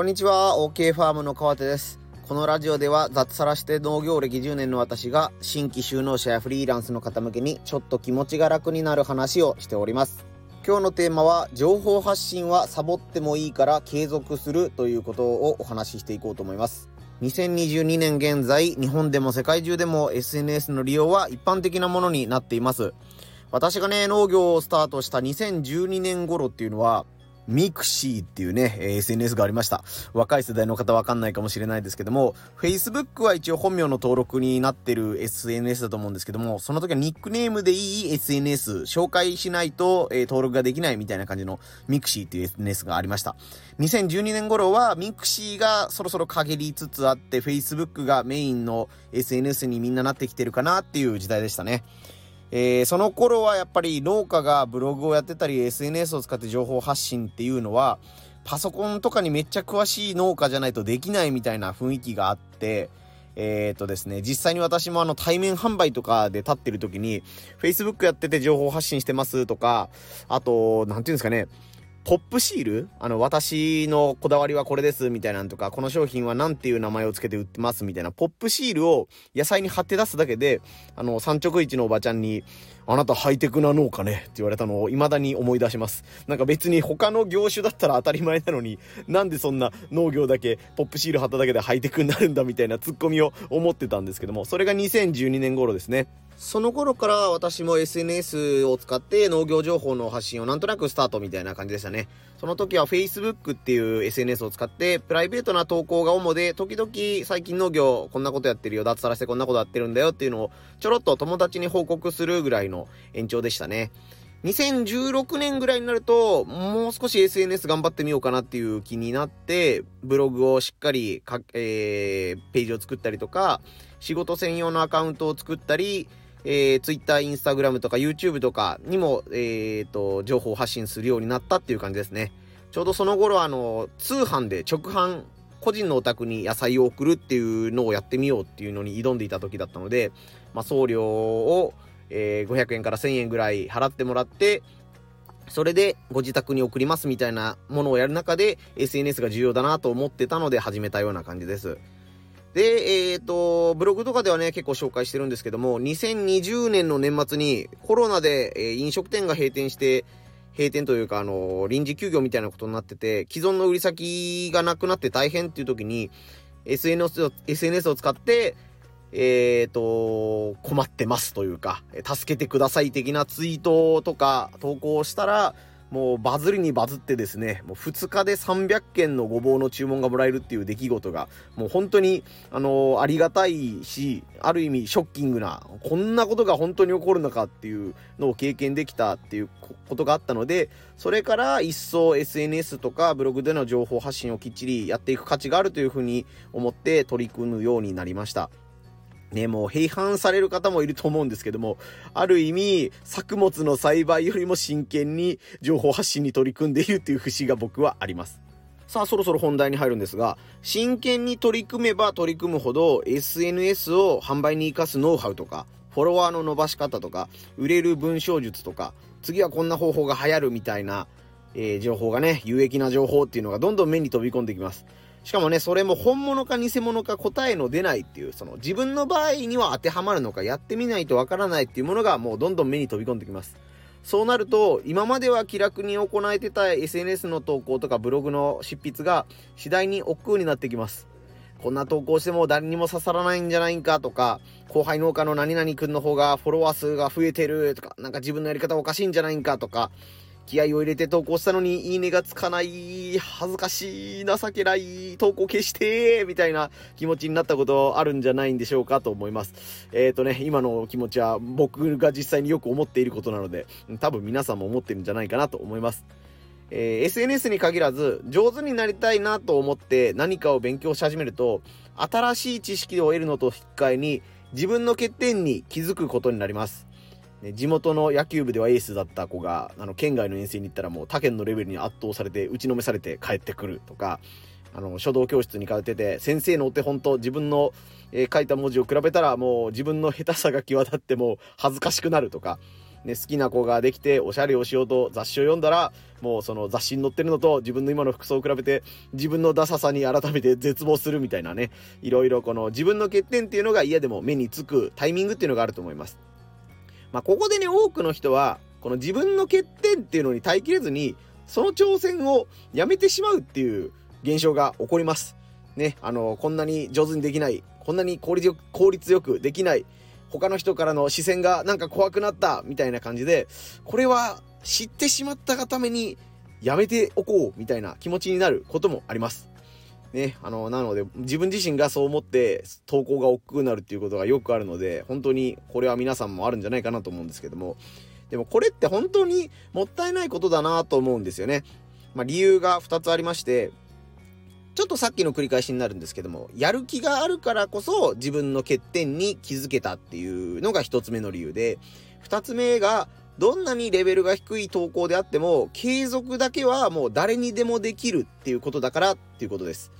こんにちは、OK ファームの川手です。このラジオでは雑さらして農業歴10年の私が新規就農者やフリーランスの方向けにちょっと気持ちが楽になる話をしております。今日のテーマは情報発信はサボってもいいから継続するということをお話ししていこうと思います。2022年現在、日本でも世界中でも SNS の利用は一般的なものになっています。私がね、農業をスタートした2012年頃っていうのは、mixi っていうね、え SNS がありました。若い世代の方わかんないかもしれないですけども、Facebook は一応本名の登録になってる SNS だと思うんですけども、その時はニックネームでいい SNS、紹介しないと、えー、登録ができないみたいな感じのミクシーっていう SNS がありました。2012年頃は mixi がそろそろ陰りつつあって、Facebook がメインの SNS にみんななってきてるかなっていう時代でしたね。えー、その頃はやっぱり農家がブログをやってたり SNS を使って情報発信っていうのはパソコンとかにめっちゃ詳しい農家じゃないとできないみたいな雰囲気があってえっ、とですね、実際に私もあの対面販売とかで立ってる時に Facebook やってて情報発信してますとかあと、何て言うんですかね、ポップシール？あの、私のこだわりはこれですみたいなんとか、この商品は何ていう名前を付けて売ってますみたいな、ポップシールを野菜に貼って出すだけで、あの、産直市のおばちゃんに、あなたハイテクな農家ね？って言われたのを未だに思い出します。なんか別に他の業種だったら当たり前なのに、なんでそんな農業だけポップシール貼っただけでハイテクになるんだみたいなツッコミを思ってたんですけども、それが2012年頃ですね。その頃から私も SNS を使って農業情報の発信をなんとなくスタートみたいな感じでしたね。その時は Facebook っていう SNS を使ってプライベートな投稿が主で時々最近農業こんなことやってるよ、脱サラしてこんなことやってるんだよっていうのをちょろっと友達に報告するぐらいの延長でしたね。2016年ぐらいになると、もう少し SNS 頑張ってみようかなっていう気になって、ブログをしっかりか、えー、ページを作ったりとか、仕事専用のアカウントを作ったり、えー、Twitter、Instagram とか YouTube とかにも、えー、と、情報発信するようになったっていう感じですね。ちょうどその頃あの、通販で直販、個人のお宅に野菜を送るっていうのをやってみようっていうのに挑んでいた時だったので、まあ、送料を、えー、500円から1000円ぐらい払ってもらって、それでご自宅に送りますみたいなものをやる中で SNS が重要だなと思ってたので始めたような感じです。で、えっ、ー、と、ブログとかではね、結構紹介してるんですけども、2020年の年末にコロナで、えー、飲食店が閉店して、閉店というか、あのー、臨時休業みたいなことになってて、既存の売り先がなくなって大変っていう時に、SNS を、SNS を使って、えっ、と、困ってますというか、助けてください的なツイートとか投稿したら、もうバズりにバズってですね、もう2日で300件のごぼうの注文がもらえるっていう出来事が、もう本当に、あの、ありがたいし、ある意味ショッキングな、こんなことが本当に起こるのかっていうのを経験できたっていうことがあったので、それから一層 SNS とかブログでの情報発信をきっちりやっていく価値があるというふうに思って取り組むようになりました。ね、もう批判される方もいると思うんですけども、ある意味、作物の栽培よりも真剣に情報発信に取り組んでいるっていう節が僕はあります。さあ、そろそろ本題に入るんですが、真剣に取り組めば取り組むほど、SNS を販売に活かすノウハウとか、フォロワーの伸ばし方とか、売れる文章術とか、次はこんな方法が流行るみたいな、えー、情報がね、有益な情報っていうのがどんどん目に飛び込んできます。しかもね、それも本物か偽物か答えの出ないっていう、その自分の場合には当てはまるのかやってみないとわからないっていうものがもうどんどん目に飛び込んできます。そうなると、今までは気楽に行えてた SNS の投稿とかブログの執筆が次第に億劫になってきます。こんな投稿しても誰にも刺さらないんじゃないかとか、後輩農家の何々くんの方がフォロワー数が増えてるとか、なんか自分のやり方おかしいんじゃないかとか、気合を入れて投稿したのにいいねがつかない、恥ずかしい、情けない、投稿消して、みたいな気持ちになったことあるんじゃないんでしょうかと思います。えっ、ー、とね、今の気持ちは僕が実際によく思っていることなので、多分皆さんも思ってるんじゃないかなと思います。えー、SNS に限らず、上手になりたいなと思って何かを勉強し始めると、新しい知識を得るのと引き換えに、自分の欠点に気づくことになります。ね、地元の野球部ではエースだった子が、あの、県外の遠征に行ったらもう他県のレベルに圧倒されて、打ちのめされて帰ってくるとか、あの、書道教室に通ってて、先生のお手本と自分の、えー、書いた文字を比べたら、もう自分の下手さが際立ってもう恥ずかしくなるとか、ね、好きな子ができておしゃれをしようと雑誌を読んだら、もうその雑誌に載ってるのと自分の今の服装を比べて自分のダサさに改めて 絶望するみたいなね、いろいろこの自分の欠点っていうのが嫌でも目につくタイミングっていうのがあると思います。まあ、ここでね、多くの人は、この自分の欠点っていうのに耐えきれずに、その挑戦をやめてしまうっていう現象が起こります。ね、あの、こんなに上手にできない、こんなに効率よく効率よくできない、他の人からの視線がなんか怖くなったみたいな感じで、これは知ってしまったがためにやめておこうみたいな気持ちになることもあります。ね、あの、なので自分自身がそう思って投稿が億劫になるっていうことがよくあるので、本当にこれは皆さんもあるんじゃないかなと思うんですけども、でもこれって本当にもったいないことだなと思うんですよね。まあ理由が2つありまして、ちょっとさっきの繰り返しになるんですけども、やる気があるからこそ自分の欠点に気づけたっていうのが一つ目の理由で、二つ目が、どんなにレベルが低い投稿であっても、継続だけはもう誰にでもできるっていうことだからっていうことです。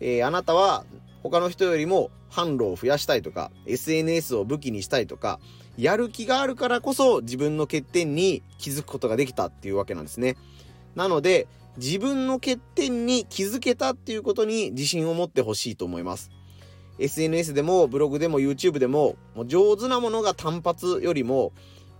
えー、あなたは他の人よりも販路を増やしたいとか、SNS を武器にしたいとか、やる気があるからこそ自分の欠点に気づくことができたっていうわけなんですね。なので、自分の欠点に気づけたっていうことに自信を持ってほしいと思います。SNS でもブログでも YouTube でももう上手なものが単発よりも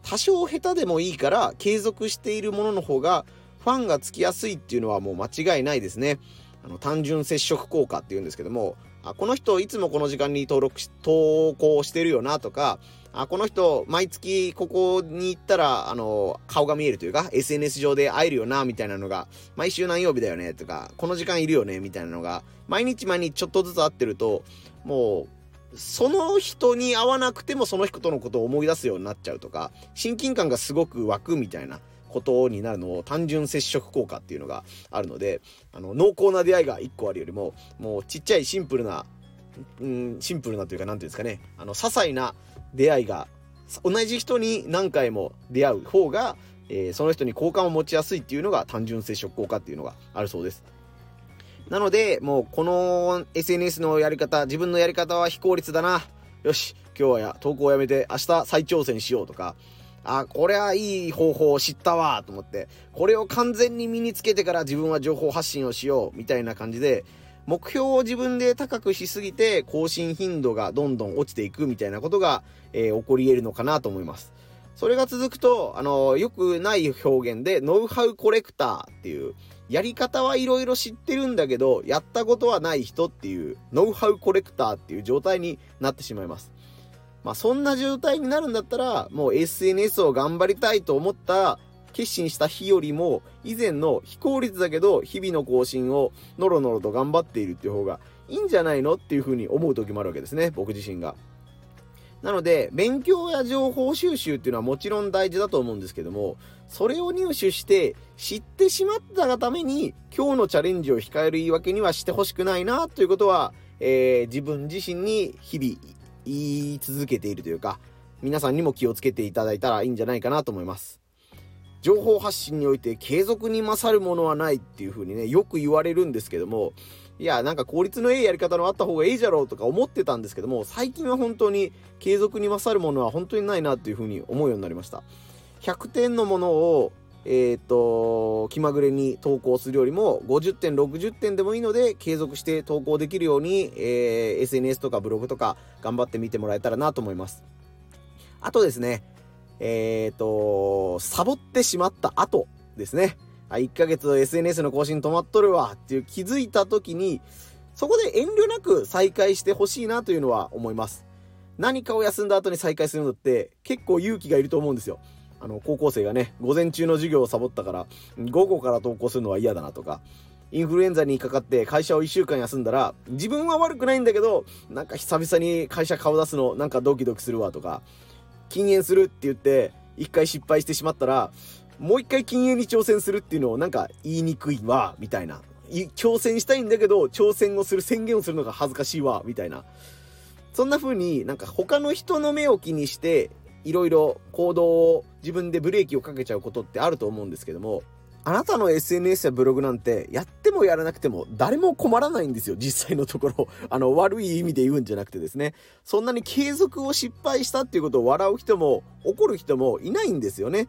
多少下手でもいいから継続しているものの方がファンがつきやすいっていうのはもう間違いないですね。あの単純接触効果っていうんですけどもあこの人いつもこの時間に登録し投稿してるよなとかあ、この人、毎月ここに行ったら、あの、顔が見えるというか、SNS 上で会えるよな、みたいなのが、毎週何曜日だよね、とか、この時間いるよね、みたいなのが、毎日毎日ちょっとずつ会ってると、もう、その人に会わなくてもその人とのことを思い出すようになっちゃうとか、親近感がすごく湧くみたいな。ことになるのを単純接触効果っていうのがあるので、あの、濃厚な出会いが1個あるよりも、もうちっちゃいシンプルな、うん、シンプルなというか、なんていうんですかね、あの、些細な出会いが同じ人に何回も出会う方が、えー、その人に好感を持ちやすいっていうのが単純接触効果っていうのがあるそうです。なので、もうこの SNS のやり方、自分のやり方は非効率だな。よし、今日はや投稿をやめて明日再挑戦しようとか、あ、これはいい方法を知ったわと思って、これを完全に身につけてから自分は情報発信をしようみたいな感じで、目標を自分で高くしすぎて更新頻度がどんどん落ちていくみたいなことが、えー、起こり得るのかなと思います。それが続くと、あの、良くない表現で、ノウハウコレクターっていう、やり方はいろいろ知ってるんだけど、やったことはない人っていう、ノウハウコレクターっていう状態になってしまいます。まあ、そんな状態になるんだったら、もう SNS を頑張りたいと思った決心した日よりも、以前の非効率だけど、日々の更新をノロノロと頑張っているっていう方がいいんじゃないのっていうふうに思う時もあるわけですね、僕自身が。なので、勉強や情報収集っていうのはもちろん大事だと思うんですけども、それを入手して知ってしまったがために、今日のチャレンジを控える言い訳にはしてほしくないなということは、えー、自分自身に日々言い続けているというか、皆さんにも気をつけていただいたらいいんじゃないかなと思います。情報発信において継続に勝るものはないっていう風にね、よく言われるんですけども、いや、なんか効率のいいやり方のあった方がいいじゃろうとか思ってたんですけども、最近は本当に継続に勝るものは本当にないなっていう風に思うようになりました。100点のものを、えっ、と、気まぐれに投稿するよりも、50点、60点でもいいので、継続して投稿できるように、えー、SNS とかブログとか頑張ってみてもらえたらなと思います。あとですね、えっ、と、サボってしまった後ですね。あ1ヶ月 SNS の更新止まっとるわっていう気づいた時に、そこで遠慮なく再開してほしいなというのは思います。何かを休んだ後に再開するのって結構勇気がいると思うんですよ。あの、高校生がね、午前中の授業をサボったから、午後から投稿するのは嫌だなとか、インフルエンザにかかって会社を1週間休んだら、自分は悪くないんだけど、なんか久々に会社顔出すのなんかドキドキするわとか、禁煙するって言って、一回失敗してしまったら、もう一回禁煙に挑戦するっていうのをなんか言いにくいわ、みたいな。挑戦したいんだけど、挑戦をする宣言をするのが恥ずかしいわ、みたいな。そんな風になんか他の人の目を気にして、いろいろ行動を自分でブレーキをかけちゃうことってあると思うんですけども、あなたの SNS やブログなんて、やってもやらなくても誰も困らないんですよ、実際のところ。あの、悪い意味で言うんじゃなくてですね。そんなに継続を失敗したっていうことを笑う人も、怒る人もいないんですよね。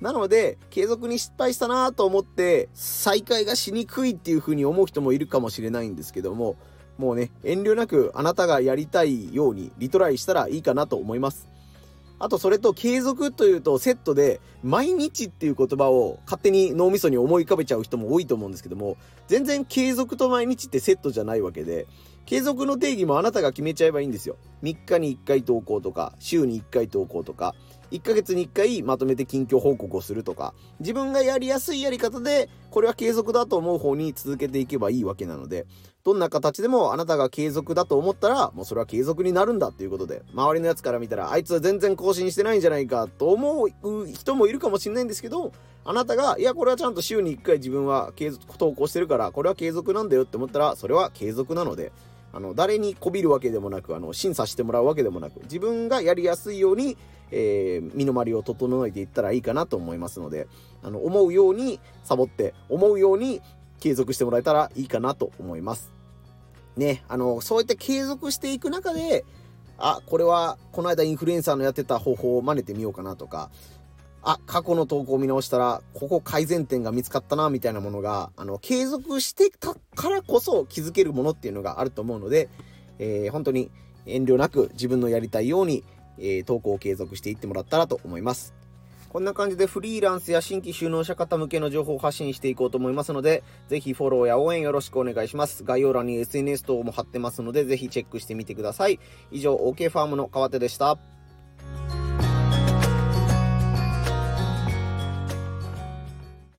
なので、継続に失敗したなと思って、再開がしにくいっていう風に思う人もいるかもしれないんですけども、もうね、遠慮なくあなたがやりたいようにリトライしたらいいかなと思います。あとそれと継続というとセットで毎日っていう言葉を勝手に脳みそに思い浮かべちゃう人も多いと思うんですけども全然継続と毎日ってセットじゃないわけで継続の定義もあなたが決めちゃえばいいんですよ。3日に1回投稿とか週に1回投稿とか1ヶ月に1回まとめて近況報告をするとか、自分がやりやすいやり方で、これは継続だと思う方に続けていけばいいわけなので、どんな形でもあなたが継続だと思ったら、もうそれは継続になるんだっていうことで、周りのやつから見たら、あいつは全然更新してないんじゃないかと思う人もいるかもしれないんですけど、あなたが、いや、これはちゃんと週に1回自分は継続、投稿してるから、これは継続なんだよって思ったら、それは継続なので、あの、誰にこびるわけでもなく、あの、審査してもらうわけでもなく、自分がやりやすいように、えー、身の回りを整えていったらいいかなと思いますので、あの、思うようにサボって、思うように継続してもらえたらいいかなと思います。ね、あの、そうやって継続していく中で、あ、これは、この間インフルエンサーのやってた方法を真似てみようかなとか、あ、過去の投稿を見直したら、ここ改善点が見つかったな、みたいなものが、あの、継続してたからこそ気づけるものっていうのがあると思うので、えー、本当に遠慮なく自分のやりたいように、えー、投稿を継続していってもらったらと思います。こんな感じでフリーランスや新規収納者方向けの情報を発信していこうと思いますので、ぜひフォローや応援よろしくお願いします。概要欄に SNS 等も貼ってますので、ぜひチェックしてみてください。以上、OK ファームの川手でした。